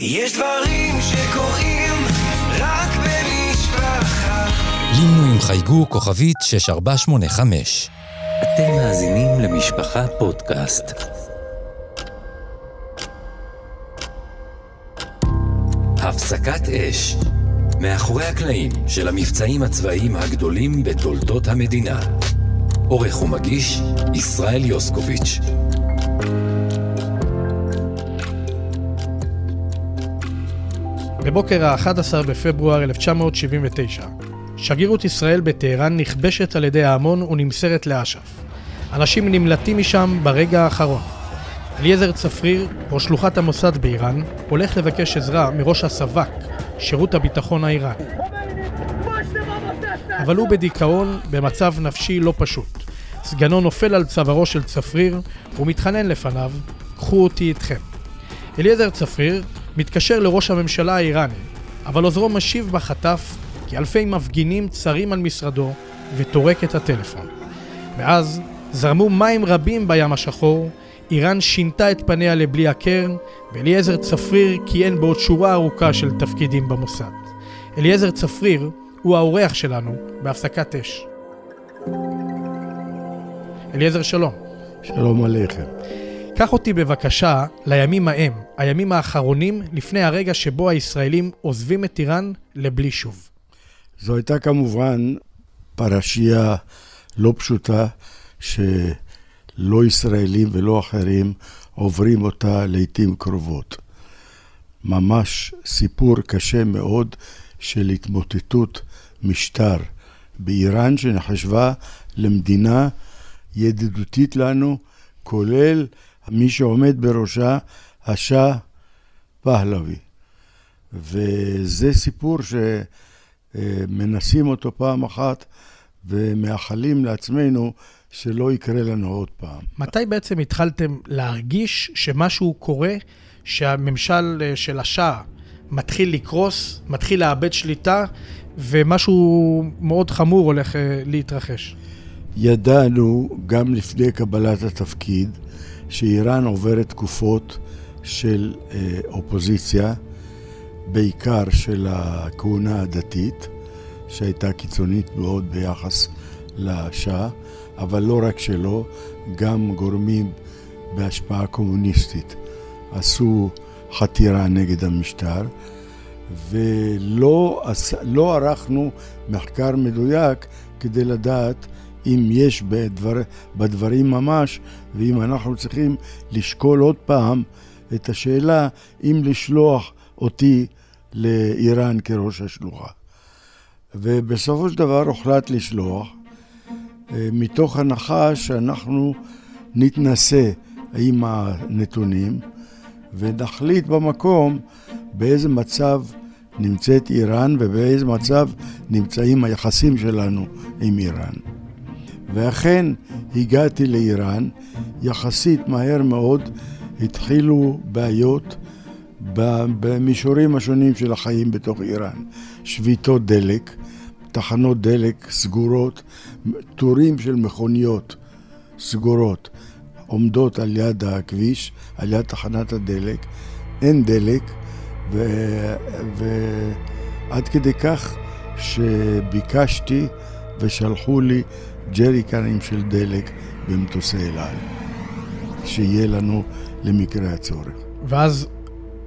יש דברים שקורים רק במשפחה. לינו עם חייגו כוכבית 6485. אתם מאזינים למשפחה פודקאסט. הפסקת אש. מאחורי הקלעים של המבצעים הצבאיים הגדולים בתולדות המדינה. עורך ומגיש, ישראל יוסקוביץ'. בבוקר ה-11 בפברואר 1979, שגרירות ישראל בטהרן נכבשת על ידי ההמון ונמסרת לאש"ף. אנשים נמלטים משם ברגע האחרון. אליעזר צפריר, ראש שלוחת המוסד באיראן, הולך לבקש עזרה מראש הסב"כ, שירות הביטחון האיראני. אבל הוא בדיכאון, במצב נפשי לא פשוט. סגנו נופל על צווארו של צפריר, ומתחנן לפניו, קחו אותי איתכם. אליעזר צפריר מתקשר לראש הממשלה האיראני, אבל עוזרו משיב בחטף כי אלפי מפגינים צרים על משרדו וטורק את הטלפון. מאז זרמו מים רבים בים השחור, איראן שינתה את פניה לבלי הכר, ואליעזר צפריר כיהן בעוד שורה ארוכה של תפקידים במוסד. אליעזר צפריר הוא האורח שלנו בהפסקת אש. אליעזר שלום. שלום עליכם. קח אותי בבקשה לימים ההם, הימים האחרונים לפני הרגע שבו הישראלים עוזבים את איראן לבלי שוב. זו הייתה כמובן פרשייה לא פשוטה, שלא ישראלים ולא אחרים עוברים אותה לעיתים קרובות. ממש סיפור קשה מאוד של התמוטטות משטר באיראן, שנחשבה למדינה ידידותית לנו, כולל מי שעומד בראשה, השאה פהלוי. וזה סיפור שמנסים אותו פעם אחת ומאחלים לעצמנו שלא יקרה לנו עוד פעם. מתי בעצם התחלתם להרגיש שמשהו קורה, שהממשל של השאה מתחיל לקרוס, מתחיל לאבד שליטה, ומשהו מאוד חמור הולך להתרחש? ידענו גם לפני קבלת התפקיד שאיראן עוברת תקופות של אה, אופוזיציה, בעיקר של הכהונה הדתית, שהייתה קיצונית מאוד ביחס לשאה, אבל לא רק שלו, גם גורמים בהשפעה קומוניסטית עשו חתירה נגד המשטר, ולא לא ערכנו מחקר מדויק כדי לדעת אם יש בדבר, בדברים ממש, ואם אנחנו צריכים לשקול עוד פעם את השאלה אם לשלוח אותי לאיראן כראש השלוחה. ובסופו של דבר הוחלט לשלוח, אה, מתוך הנחה שאנחנו נתנסה עם הנתונים ונחליט במקום באיזה מצב נמצאת איראן ובאיזה מצב נמצאים היחסים שלנו עם איראן. ואכן הגעתי לאיראן, יחסית מהר מאוד התחילו בעיות במישורים השונים של החיים בתוך איראן. שביתות דלק, תחנות דלק סגורות, טורים של מכוניות סגורות עומדות על יד הכביש, על יד תחנת הדלק, אין דלק, ועד כדי כך שביקשתי ושלחו לי ג'ריקנים של דלק במטוסי אל על, שיהיה לנו למקרה הצורך. ואז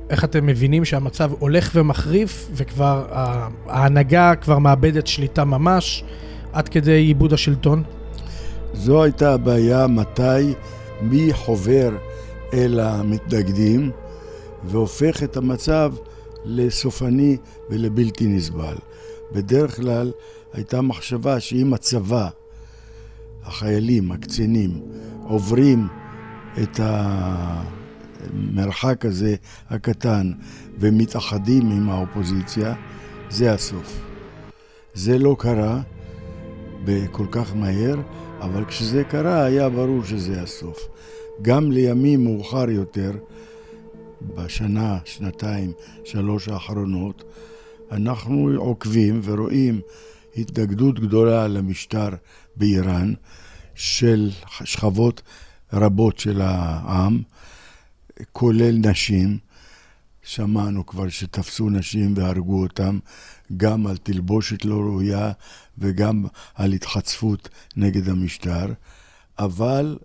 איך אתם מבינים שהמצב הולך ומחריף, וכבר ההנהגה כבר מאבדת שליטה ממש, עד כדי עיבוד השלטון? זו הייתה הבעיה, מתי מי חובר אל המתנגדים והופך את המצב לסופני ולבלתי נסבל. בדרך כלל הייתה מחשבה שאם הצבא החיילים, הקצינים, עוברים את המרחק הזה הקטן ומתאחדים עם האופוזיציה, זה הסוף. זה לא קרה כל כך מהר, אבל כשזה קרה היה ברור שזה הסוף. גם לימים מאוחר יותר, בשנה, שנתיים, שלוש האחרונות, אנחנו עוקבים ורואים התנגדות גדולה למשטר באיראן של שכבות רבות של העם, כולל נשים, שמענו כבר שתפסו נשים והרגו אותם, גם על תלבושת לא ראויה וגם על התחצפות נגד המשטר, אבל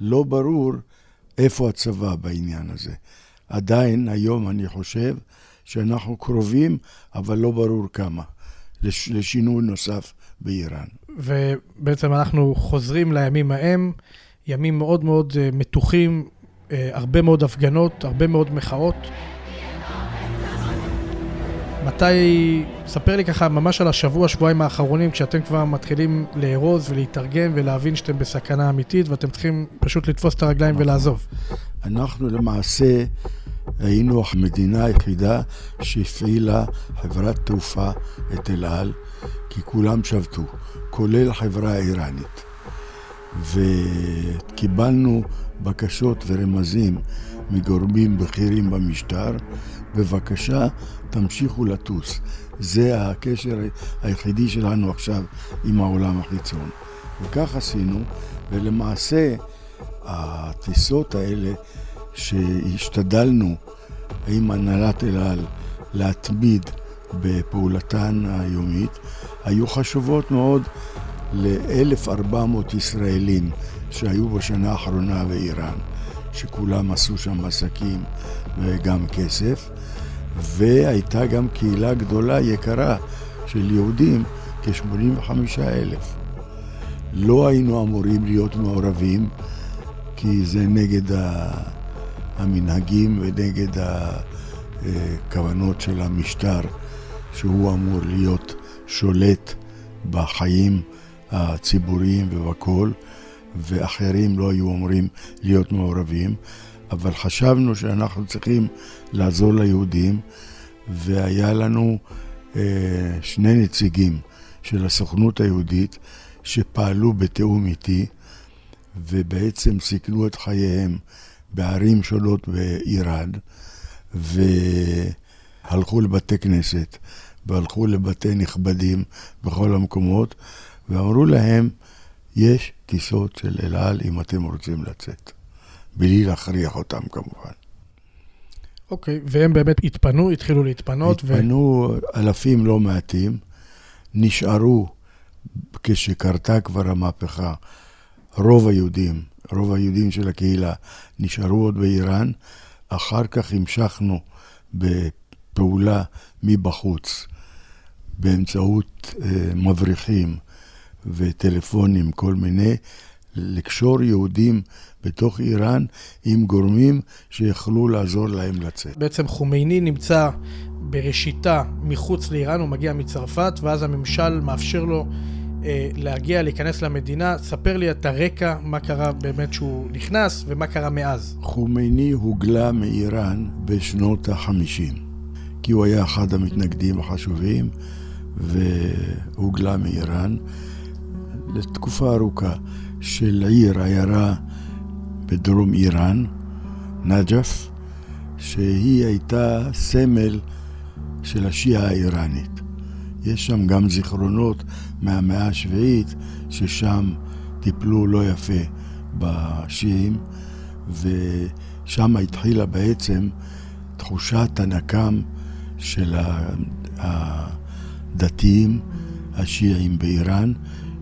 לא ברור איפה הצבא בעניין הזה. עדיין היום אני חושב שאנחנו קרובים, אבל לא ברור כמה, לש, לשינוי נוסף באיראן. ובעצם אנחנו חוזרים לימים ההם, ימים מאוד מאוד אה, מתוחים, אה, הרבה מאוד הפגנות, הרבה מאוד מחאות. מתי, ספר לי ככה ממש על השבוע, שבועיים האחרונים, כשאתם כבר מתחילים לארוז ולהתארגן ולהבין שאתם בסכנה אמיתית ואתם צריכים פשוט לתפוס את הרגליים ולעזוב. אנחנו למעשה היינו המדינה היחידה שהפעילה חברת תעופה את אל על, כי כולם שבתו, כולל החברה האיראנית. וקיבלנו בקשות ורמזים מגורמים בכירים במשטר, בבקשה, תמשיכו לטוס. זה הקשר היחידי שלנו עכשיו עם העולם החיצון. וכך עשינו, ולמעשה הטיסות האלה שהשתדלנו עם הנהלת אל על להתמיד בפעולתן היומית, היו חשובות מאוד ל-1,400 ישראלים שהיו בשנה האחרונה באיראן, שכולם עשו שם עסקים וגם כסף, והייתה גם קהילה גדולה, יקרה, של יהודים, כ-85 אלף. לא היינו אמורים להיות מעורבים, כי זה נגד המנהגים ונגד הכוונות של המשטר, שהוא אמור להיות שולט בחיים הציבוריים ובכל, ואחרים לא היו אמורים להיות מעורבים, אבל חשבנו שאנחנו צריכים לעזור ליהודים, והיה לנו אה, שני נציגים של הסוכנות היהודית שפעלו בתיאום איתי, ובעצם סיכנו את חייהם בערים שונות באיראן, והלכו לבתי כנסת, והלכו לבתי נכבדים בכל המקומות, ואמרו להם, יש טיסות של אל על אם אתם רוצים לצאת. בלי להכריח אותם כמובן. אוקיי, okay, והם באמת התפנו, התחילו להתפנות. התפנו ו... אלפים לא מעטים, נשארו כשקרתה כבר המהפכה, רוב היהודים, רוב היהודים של הקהילה, נשארו עוד באיראן. אחר כך המשכנו בפעולה מבחוץ, באמצעות אה, מבריחים וטלפונים, כל מיני, לקשור יהודים בתוך איראן עם גורמים שיכלו לעזור להם לצאת. בעצם חומייני נמצא בראשיתה מחוץ לאיראן, הוא מגיע מצרפת, ואז הממשל מאפשר לו להגיע, להיכנס למדינה. ספר לי את הרקע, מה קרה באמת שהוא נכנס ומה קרה מאז. חומייני הוגלה מאיראן בשנות ה-50, כי הוא היה אחד המתנגדים החשובים, והוגלה מאיראן לתקופה ארוכה. של עיר, עיירה בדרום איראן, נג'ף, שהיא הייתה סמל של השיעה האיראנית. יש שם גם זיכרונות מהמאה השביעית, ששם טיפלו לא יפה בשיעים, ושם התחילה בעצם תחושת הנקם של הדתיים השיעים באיראן,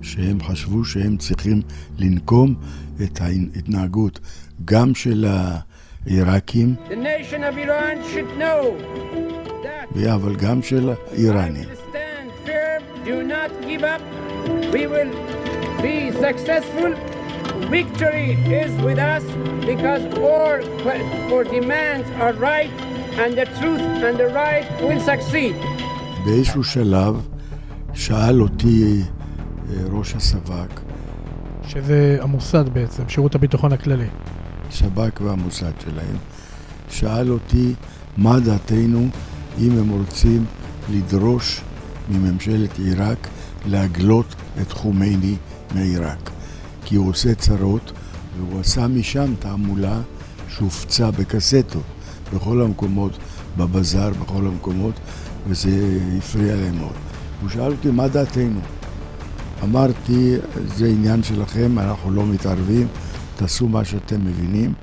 שהם חשבו שהם צריכים לנקום את ההתנהגות גם של העיראקים, אבל גם של האיראנים. Victory is with us because all our demands are right and the truth and the right will succeed. באיזשהו שלב שאל אותי ראש הסב"כ. שזה המוסד בעצם, שירות הביטחון הכללי. שב"כ והמוסד שלהם. שאל אותי מה דעתנו אם הם רוצים לדרוש מממשלת עיראק להגלות את חומייני מעיראק. כי הוא עושה צרות, והוא עשה משם תעמולה שהופצה בקסטות בכל המקומות, בבזאר, בכל המקומות, וזה הפריע להם מאוד. הוא שאל אותי מה דעתנו. אמרתי, זה עניין שלכם, אנחנו לא מתערבים, תעשו מה שאתם מבינים.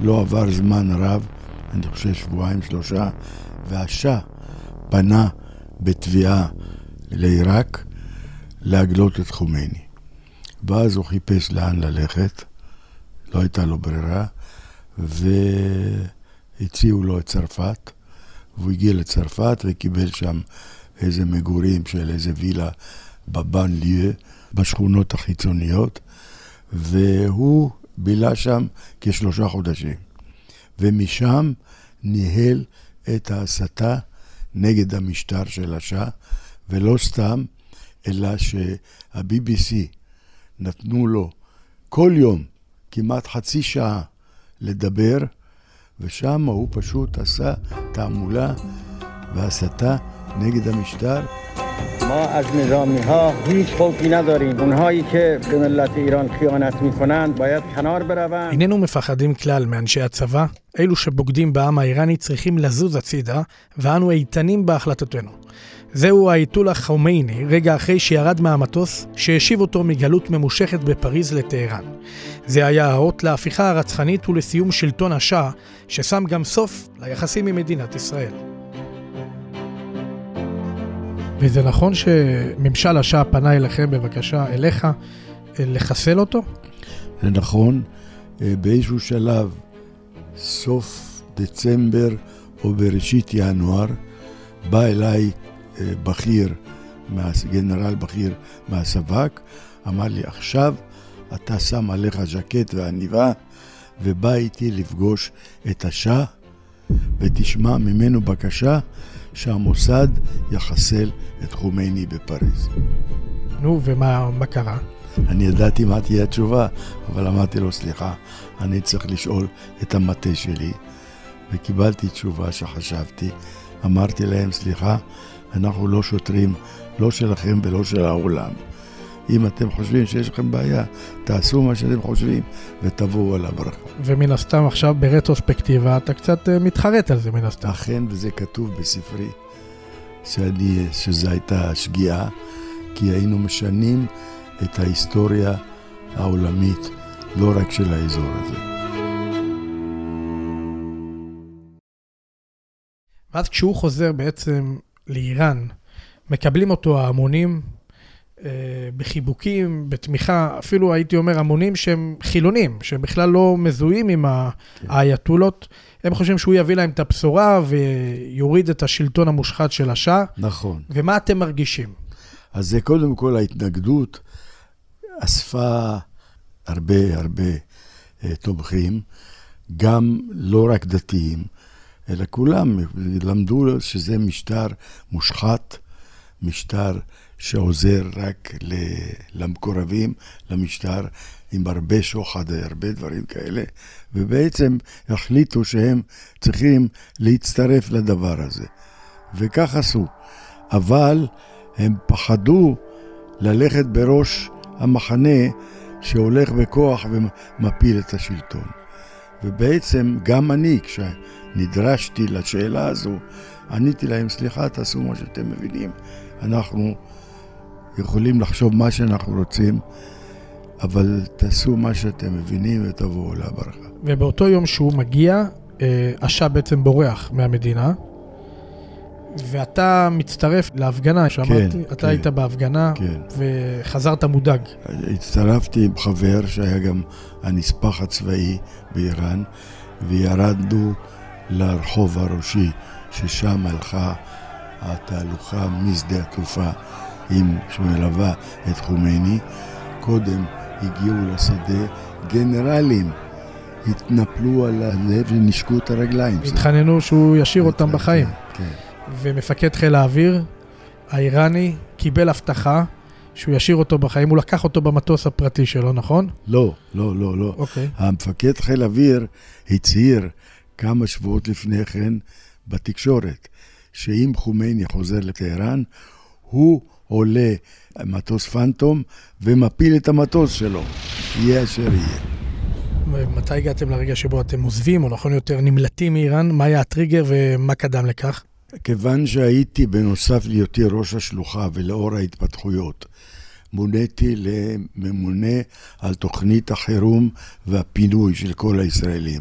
לא עבר זמן רב, אני חושב שבועיים, שלושה, והשאה פנה בתביעה לעיראק להגלות את חומייני. ואז הוא חיפש לאן ללכת, לא הייתה לו ברירה, והציעו לו את צרפת, והוא הגיע לצרפת וקיבל שם איזה מגורים של איזה וילה בבן ליeu, בשכונות החיצוניות, והוא בילה שם כשלושה חודשים. ומשם ניהל את ההסתה נגד המשטר של השאה, ולא סתם, אלא שה-BBC נתנו לו כל יום כמעט חצי שעה לדבר, ושם הוא פשוט עשה תעמולה והסתה נגד המשטר. ما از نظامی ها هیچ خوفی نداریم اونهایی که به ملت ایران خیانت میکنند باید کنار بروند איננו מפחדים כלל מאנשי הצבא, אלו שבוגדים בעם האיראני צריכים לזוז הצידה, ואנו איתנים בהחלטותינו. זהו האייתולה חומייני, רגע אחרי שירד מהמטוס, שהשיב אותו מגלות ממושכת בפריז לטהרן. זה היה האות להפיכה הרצחנית ולסיום שלטון השאה, ששם גם סוף ליחסים עם מדינת ישראל. וזה נכון שממשל השאה פנה אליכם בבקשה, אליך, אה, לחסל אותו? זה נכון, אה, באיזשהו שלב, סוף דצמבר או בראשית ינואר, בא אליי אה, בכיר, גנרל בכיר מהסב"כ, אמר לי, עכשיו אתה שם עליך ז'קט ועניבה, ובא איתי לפגוש את השאה, ותשמע ממנו בקשה שהמוסד יחסל את חומייני בפריז. נו, ומה מה קרה? אני ידעתי מה תהיה התשובה, אבל אמרתי לו, סליחה, אני צריך לשאול את המטה שלי, וקיבלתי תשובה שחשבתי. אמרתי להם, סליחה, אנחנו לא שוטרים, לא שלכם ולא של העולם. אם אתם חושבים שיש לכם בעיה, תעשו מה שאתם חושבים ותבואו על הברכה. ומן הסתם עכשיו ברטרוספקטיבה אתה קצת אה, מתחרט על זה מן הסתם. אכן, וזה כתוב בספרי, שאני, שזו הייתה שגיאה, כי היינו משנים את ההיסטוריה העולמית, לא רק של האזור הזה. ואז כשהוא חוזר בעצם לאיראן, מקבלים אותו ההמונים אה, בחיבוקים, בתמיכה, אפילו הייתי אומר המונים שהם חילונים, שהם בכלל לא מזוהים עם ה- האייתולות. הם חושבים שהוא יביא להם את הבשורה ויוריד את השלטון המושחת של השאה. נכון. ומה אתם מרגישים? אז זה קודם כל ההתנגדות אספה הרבה הרבה אה, תומכים, גם לא רק דתיים, אלא כולם למדו שזה משטר מושחת, משטר שעוזר רק למקורבים למשטר, עם הרבה שוחד, הרבה דברים כאלה, ובעצם החליטו שהם צריכים להצטרף לדבר הזה. וכך עשו. אבל הם פחדו ללכת בראש המחנה שהולך בכוח ומפיל את השלטון. ובעצם גם אני, כשנדרשתי לשאלה הזו, עניתי להם, סליחה, תעשו מה שאתם מבינים. אנחנו יכולים לחשוב מה שאנחנו רוצים, אבל תעשו מה שאתם מבינים ותבואו לברכה. ובאותו יום שהוא מגיע, השאה בעצם בורח מהמדינה, ואתה מצטרף להפגנה, שאמרתי, אתה כן. היית בהפגנה, כן. וחזרת מודאג. הצטרפתי עם חבר שהיה גם הנספח הצבאי באיראן, וירדנו לרחוב הראשי, ששם הלכה התהלוכה משדה התעופה עם שמלווה את חומייני. קודם הגיעו לשדה גנרלים, התנפלו על הלב ונשקו את הרגליים. התחננו שהוא ישאיר אותם בחיים. כן. ומפקד חיל האוויר האיראני קיבל הבטחה שהוא ישאיר אותו בחיים, הוא לקח אותו במטוס הפרטי שלו, נכון? לא, לא, לא, לא. אוקיי. המפקד חיל אוויר הצהיר כמה שבועות לפני כן בתקשורת, שאם חומייני חוזר לטהרן, הוא עולה מטוס פנטום ומפיל את המטוס שלו, יהיה אשר יהיה. ומתי הגעתם לרגע שבו אתם עוזבים, או נכון יותר נמלטים מאיראן? מה היה הטריגר ומה קדם לכך? כיוון שהייתי, בנוסף להיותי ראש השלוחה ולאור ההתפתחויות, מוניתי לממונה על תוכנית החירום והפינוי של כל הישראלים.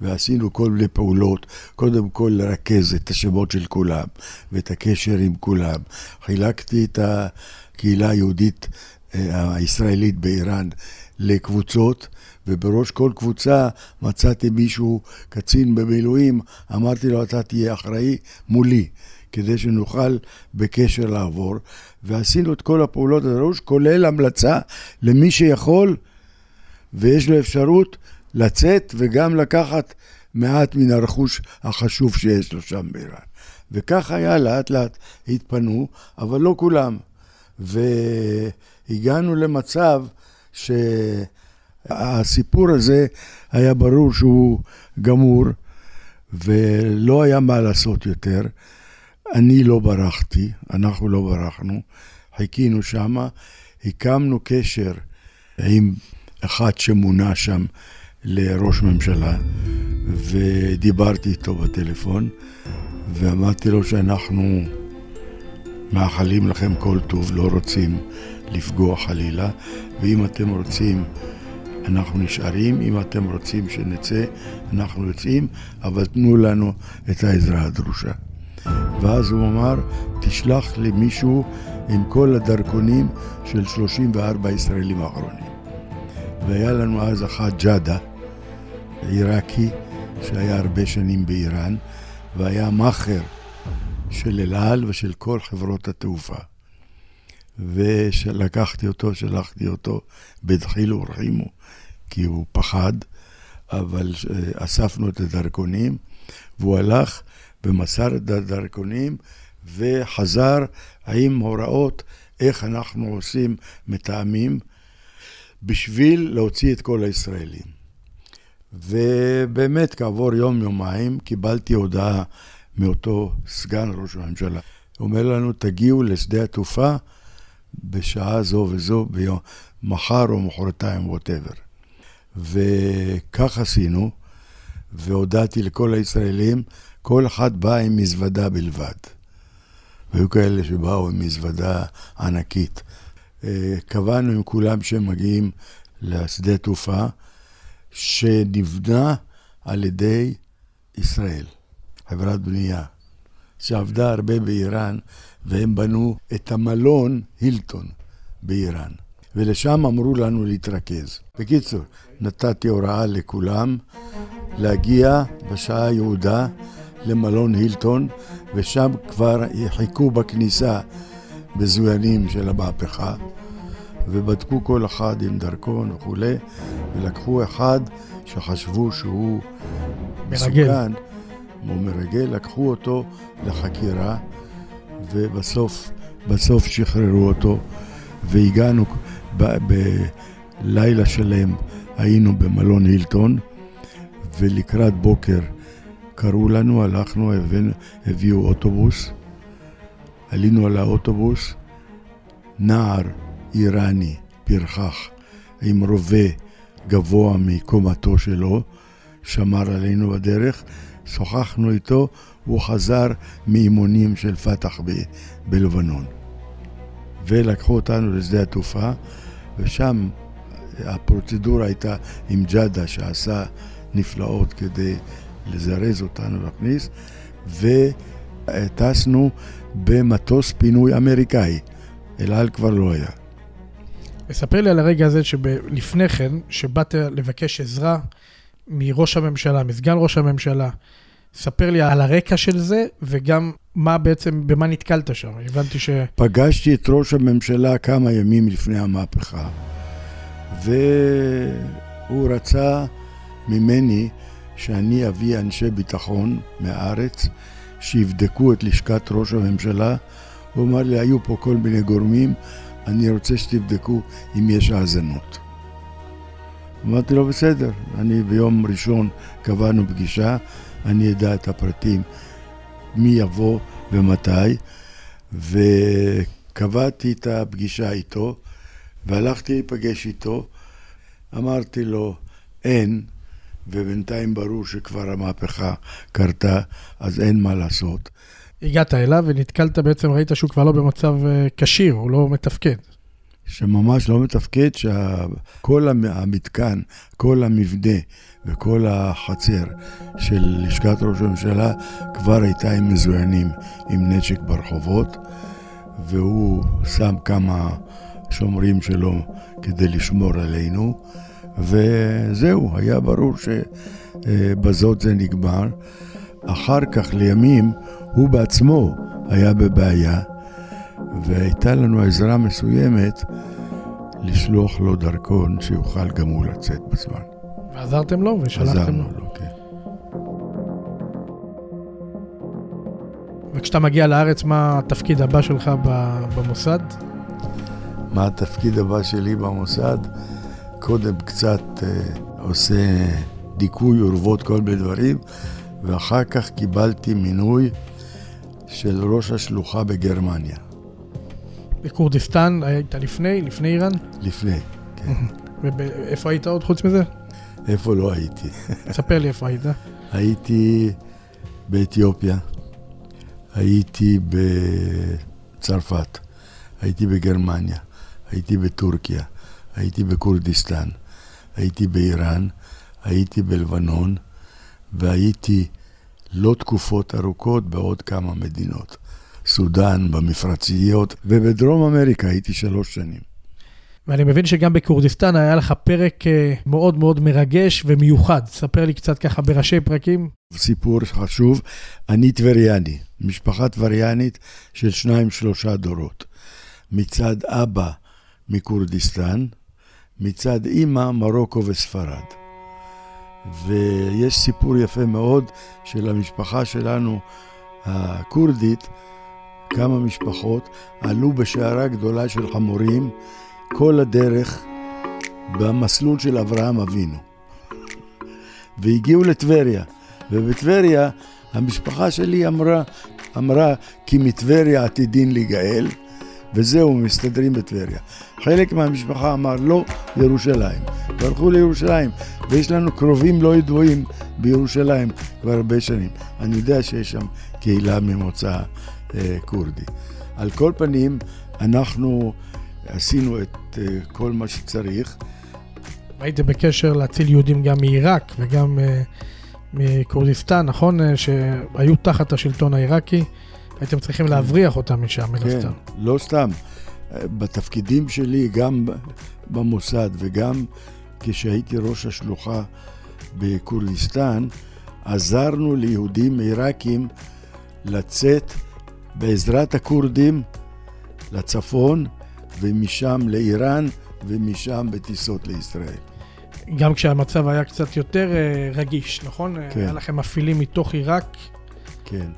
ועשינו כל מיני פעולות, קודם כל לרכז את השמות של כולם ואת הקשר עם כולם. חילקתי את הקהילה היהודית אה, הישראלית באיראן לקבוצות, ובראש כל קבוצה מצאתי מישהו, קצין במילואים, אמרתי לו, אתה תהיה אחראי מולי. כדי שנוכל בקשר לעבור, ועשינו את כל הפעולות הדרוש, כולל המלצה למי שיכול ויש לו אפשרות לצאת וגם לקחת מעט מן הרכוש החשוב שיש לו שם באיראן. וכך היה, לאט לאט התפנו, אבל לא כולם. והגענו למצב שהסיפור הזה היה ברור שהוא גמור, ולא היה מה לעשות יותר. אני לא ברחתי, אנחנו לא ברחנו, חיכינו שמה, הקמנו קשר עם אחד שמונה שם לראש ממשלה, ודיברתי איתו בטלפון, ואמרתי לו שאנחנו מאחלים לכם כל טוב, לא רוצים לפגוע חלילה, ואם אתם רוצים, אנחנו נשארים, אם אתם רוצים שנצא, אנחנו יוצאים, אבל תנו לנו את העזרה הדרושה. ואז הוא אמר, תשלח לי מישהו עם כל הדרכונים של 34 ישראלים האחרונים. והיה לנו אז אחד ג'אדה, עיראקי, שהיה הרבה שנים באיראן, והיה מאכר של אל על ושל כל חברות התעופה. ולקחתי אותו, שלחתי אותו, בדחילו ורחימו, כי הוא פחד, אבל אה, אספנו את הדרכונים, והוא הלך ומסר את הדרכונים וחזר עם הוראות איך אנחנו עושים מתאמים בשביל להוציא את כל הישראלים. ובאמת כעבור יום-יומיים קיבלתי הודעה מאותו סגן ראש הממשלה. הוא אומר לנו, תגיעו לשדה התעופה בשעה זו וזו, ביום, מחר או מחרתיים, ווטאבר. וכך עשינו, והודעתי לכל הישראלים, כל אחד בא עם מזוודה בלבד. והיו כאלה שבאו עם מזוודה ענקית. אה, קבענו עם כולם שהם מגיעים לשדה תעופה, שנבנה על ידי ישראל, חברת בנייה, שעבדה הרבה באיראן, והם בנו את המלון הילטון באיראן. ולשם אמרו לנו להתרכז. בקיצור, נתתי הוראה לכולם להגיע בשעה יהודה למלון הילטון, ושם כבר חיכו בכניסה מזוינים של המהפכה, ובדקו כל אחד עם דרכון וכולי, ולקחו אחד שחשבו שהוא מרגל. מסוכן, הוא מרגל, לקחו אותו לחקירה, ובסוף בסוף שחררו אותו, והגענו בלילה שלם, היינו במלון הילטון, ולקראת בוקר קראו לנו, הלכנו, הבאנו, הביאו אוטובוס, עלינו על האוטובוס, נער איראני, פרחח, עם רובה גבוה מקומתו שלו, שמר עלינו בדרך, שוחחנו איתו, הוא חזר מאימונים של פת"ח ב- בלבנון. ולקחו אותנו לשדה התעופה, ושם הפרוצדורה הייתה עם ג'אדה שעשה נפלאות כדי לזרז אותנו להכניס, וטסנו במטוס פינוי אמריקאי. אל על כבר לא היה. ספר לי על הרגע הזה שלפני כן, שבאת לבקש עזרה מראש הממשלה, מסגן ראש הממשלה. ספר לי על הרקע של זה, וגם מה בעצם, במה נתקלת שם. הבנתי ש... פגשתי את ראש הממשלה כמה ימים לפני המהפכה, והוא רצה ממני שאני אביא אנשי ביטחון מהארץ שיבדקו את לשכת ראש הממשלה. הוא אמר לי, היו פה כל מיני גורמים, אני רוצה שתבדקו אם יש האזנות. אמרתי לו, בסדר, אני ביום ראשון קבענו פגישה, אני אדע את הפרטים, מי יבוא ומתי, וקבעתי את הפגישה איתו, והלכתי להיפגש איתו, אמרתי לו, אין, ובינתיים ברור שכבר המהפכה קרתה, אז אין מה לעשות. הגעת אליו ונתקלת בעצם, ראית שהוא כבר לא במצב אה, כשיר, הוא לא מתפקד. שממש לא מתפקד, שכל המ- המתקן, כל המבנה וכל החצר של לשכת ראש הממשלה כבר הייתה עם מזוינים עם נשק ברחובות, והוא שם כמה שומרים שלו כדי לשמור עלינו, וזהו, היה ברור שבזאת זה נגמר. אחר כך, לימים, הוא בעצמו היה בבעיה, והייתה לנו עזרה מסוימת לשלוח לו דרכון שיוכל גם הוא לצאת בזמן. ועזרתם לו ושלחתם עזרנו לו. לו, כן. וכשאתה מגיע לארץ, מה התפקיד הבא שלך במוסד? מה התפקיד הבא שלי במוסד? קודם קצת אה, עושה דיכוי אורוות, כל מיני דברים, ואחר כך קיבלתי מינוי של ראש השלוחה בגרמניה, בכורדיסטן היית לפני, לפני איראן? לפני. כן. ואיפה היית עוד חוץ מזה? איפה לא הייתי? ספר לי איפה היית. הייתי באתיופיה, הייתי בצרפת, הייתי בגרמניה, הייתי בטורקיה, הייתי בכורדיסטן, הייתי באיראן, הייתי בלבנון, והייתי לא תקופות ארוכות בעוד כמה מדינות. סודאן, במפרציות, ובדרום אמריקה הייתי שלוש שנים. ואני מבין שגם בכורדיסטן היה לך פרק אה, מאוד מאוד מרגש ומיוחד. ספר לי קצת ככה בראשי פרקים. סיפור חשוב, אני טבריאני, משפחה טבריאנית של שניים שלושה דורות. מצד אבא מכורדיסטן, מצד אימא מרוקו וספרד. ויש סיפור יפה מאוד של המשפחה שלנו הכורדית, כמה משפחות עלו בשיירה גדולה של חמורים כל הדרך במסלול של אברהם אבינו. והגיעו לטבריה, ובטבריה המשפחה שלי אמרה, אמרה כי מטבריה עתידין להיגאל, וזהו, מסתדרים בטבריה. חלק מהמשפחה אמר לא, ירושלים. והלכו לירושלים, ויש לנו קרובים לא ידועים בירושלים כבר הרבה שנים. אני יודע שיש שם קהילה ממוצא אה, כורדי. על כל פנים, אנחנו עשינו את אה, כל מה שצריך. הייתם בקשר להציל יהודים גם מעיראק וגם אה, מכורדיסטן, נכון? אה, שהיו תחת השלטון העיראקי. הייתם צריכים להבריח אותם משם, מן כן, הסתם. לא סתם. בתפקידים שלי, גם במוסד וגם כשהייתי ראש השלוחה בכורדיסטן, עזרנו ליהודים עיראקים לצאת בעזרת הכורדים לצפון ומשם לאיראן ומשם בטיסות לישראל. גם כשהמצב היה קצת יותר אה, רגיש, נכון? כן. היה לכם מפעילים מתוך עיראק, כן,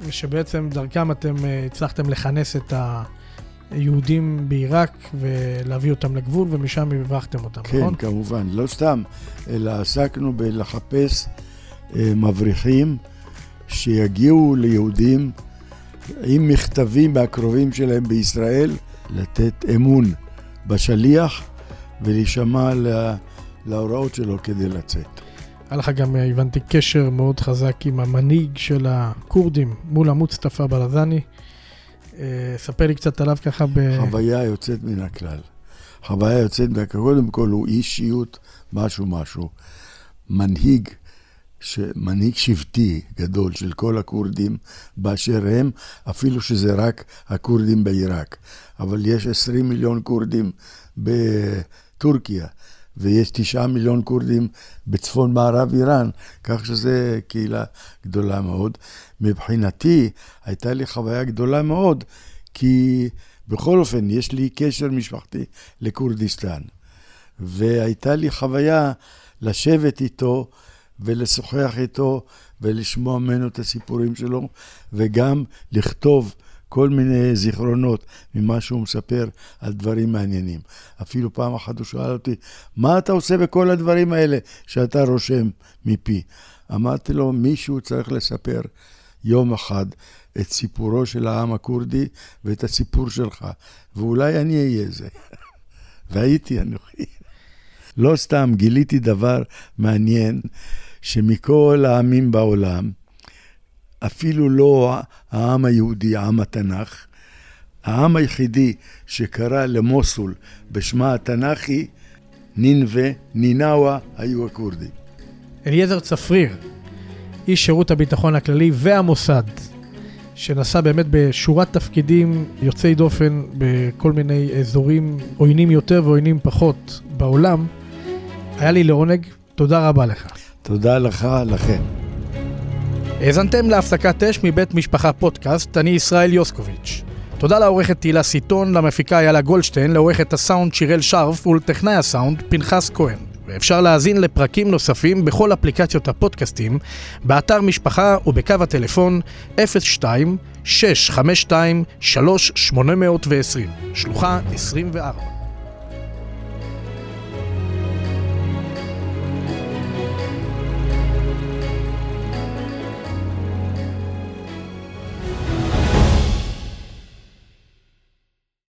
ושבעצם דרכם אתם אה, הצלחתם לכנס את היהודים בעיראק ולהביא אותם לגבול, ומשם הברחתם אותם, כן, נכון? כמובן. לא סתם, אלא עסקנו בלחפש אה, מבריחים שיגיעו ליהודים עם מכתבים מהקרובים שלהם בישראל, לתת אמון בשליח ולהישמע לה- להוראות שלו כדי לצאת. היה לך גם, אה, הבנתי, קשר מאוד חזק עם המנהיג של הכורדים, מולה מוצטפא ברזני. אה, ספר לי קצת עליו ככה ב... חוויה יוצאת מן הכלל. חוויה יוצאת מן הכלל. קודם כל הוא אישיות, משהו משהו. מנהיג, ש... מנהיג שבטי גדול של כל הכורדים באשר הם, אפילו שזה רק הכורדים בעיראק. אבל יש 20 מיליון כורדים בטורקיה, ויש 9 מיליון כורדים בצפון מערב איראן, כך שזה קהילה גדולה מאוד. מבחינתי, הייתה לי חוויה גדולה מאוד, כי בכל אופן, יש לי קשר משפחתי לכורדיסטן. והייתה לי חוויה לשבת איתו ולשוחח איתו ולשמוע ממנו את הסיפורים שלו, וגם לכתוב כל מיני זיכרונות ממה שהוא מספר על דברים מעניינים. אפילו פעם אחת הוא שאל אותי, מה אתה עושה בכל הדברים האלה שאתה רושם מפי? אמרתי לו, מישהו צריך לספר יום אחד את סיפורו של העם הכורדי ואת הסיפור שלך, ואולי אני אהיה זה. והייתי אנוכי. לא סתם, גיליתי דבר מעניין, שמכל העמים בעולם, אפילו לא העם היהודי, עם התנ"ך, העם היחידי שקרא למוסול בשמה התנ"כי, נינווה, נינאווה, היו הכורדים. אליעזר צפריר, איש שירות הביטחון הכללי והמוסד, שנשא באמת בשורת תפקידים יוצאי דופן בכל מיני אזורים עוינים יותר ועוינים פחות בעולם. היה לי לעונג, תודה רבה לך. תודה לך, לכם. האזנתם להפסקת אש מבית משפחה פודקאסט, אני ישראל יוסקוביץ'. תודה לעורכת תהילה סיטון, למפיקה איילה גולדשטיין, לעורכת הסאונד שיראל שרף ולטכנאי הסאונד פנחס כהן. ואפשר להאזין לפרקים נוספים בכל אפליקציות הפודקאסטים, באתר משפחה ובקו הטלפון 02-652-3820, שלוחה 24.